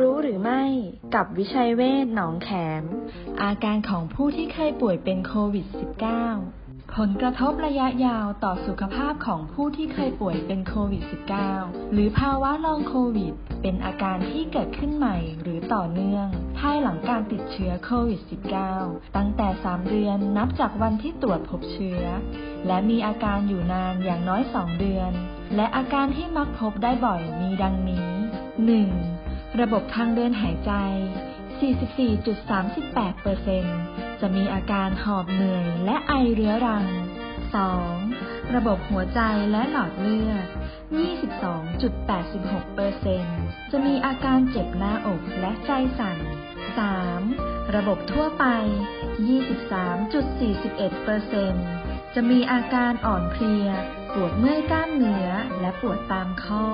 รู้หรือไม่กับวิชัยเวชหนองแขม อาการของผู้ที่เคยป่วยเป็นโควิด -19 ผลกระทบระยะยาวต่อสุขภาพของผู้ที่เคยป่วยเป็นโควิด -19 หรือภาวะลองโควิด เป็นอาการที่เกิดขึ้นใหม่หรือต่อเนื่อง ภายหลังการติดเชื้อโควิด -19 ตั้งแต่ 3 เดือนนับจากวันที่ตรวจพบเชื้อ และมีอาการอยู่นานอย่างน้อย 2 เดือน และอาการที่มักพบได้บ่อยมีดังนี้ 1. ระบบทางเดินหายใจ 44.38%จะมีอาการหอบเหนื่อยและไอเรื้อรัง 2. ระบบหัวใจและหลอดเลือด 22.86%จะมีอาการเจ็บหน้าอกและใจสั่น 3. ระบบทั่วไป 23.41%จะมีอาการอ่อนเพลีย ปวดเมื่อยกล้ามเนื้อ และปวดตามข้อ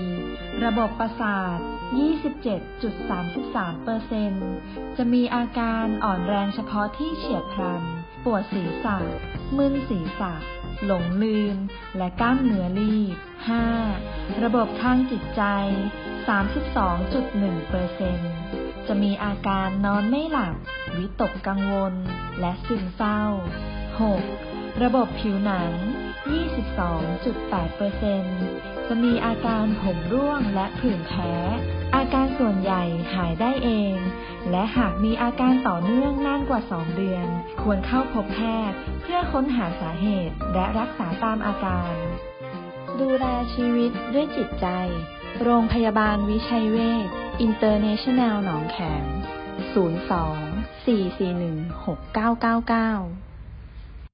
4. ระบบประสาท 27.33%จะมีอาการอ่อนแรงเฉพาะที่เฉียบพลัน ปวดศีรษะ มึนศีรษะ หลงลืม และกล้ามเนื้อรีบ 5. ระบบทางจิตใจ 32.1%จะมีอาการนอนไม่หลับ วิตกกังวล และซึมเศร้า 6. ระบบผิวหนัง 22.8%จะมีอาการผมร่วงและผื่นแพ้ อาการส่วนใหญ่หายได้เอง และหากมีอาการต่อเนื่องนานกว่า 2 เดือน ควรเข้าพบแพทย์ เพื่อค้นหาสาเหตุและรักษาตามอาการ ดูแลชีวิตด้วยจิตใจ โรงพยาบาลวิชัยเวชอินเตอร์เนชั่นแนลหนองแขม 02 441 6999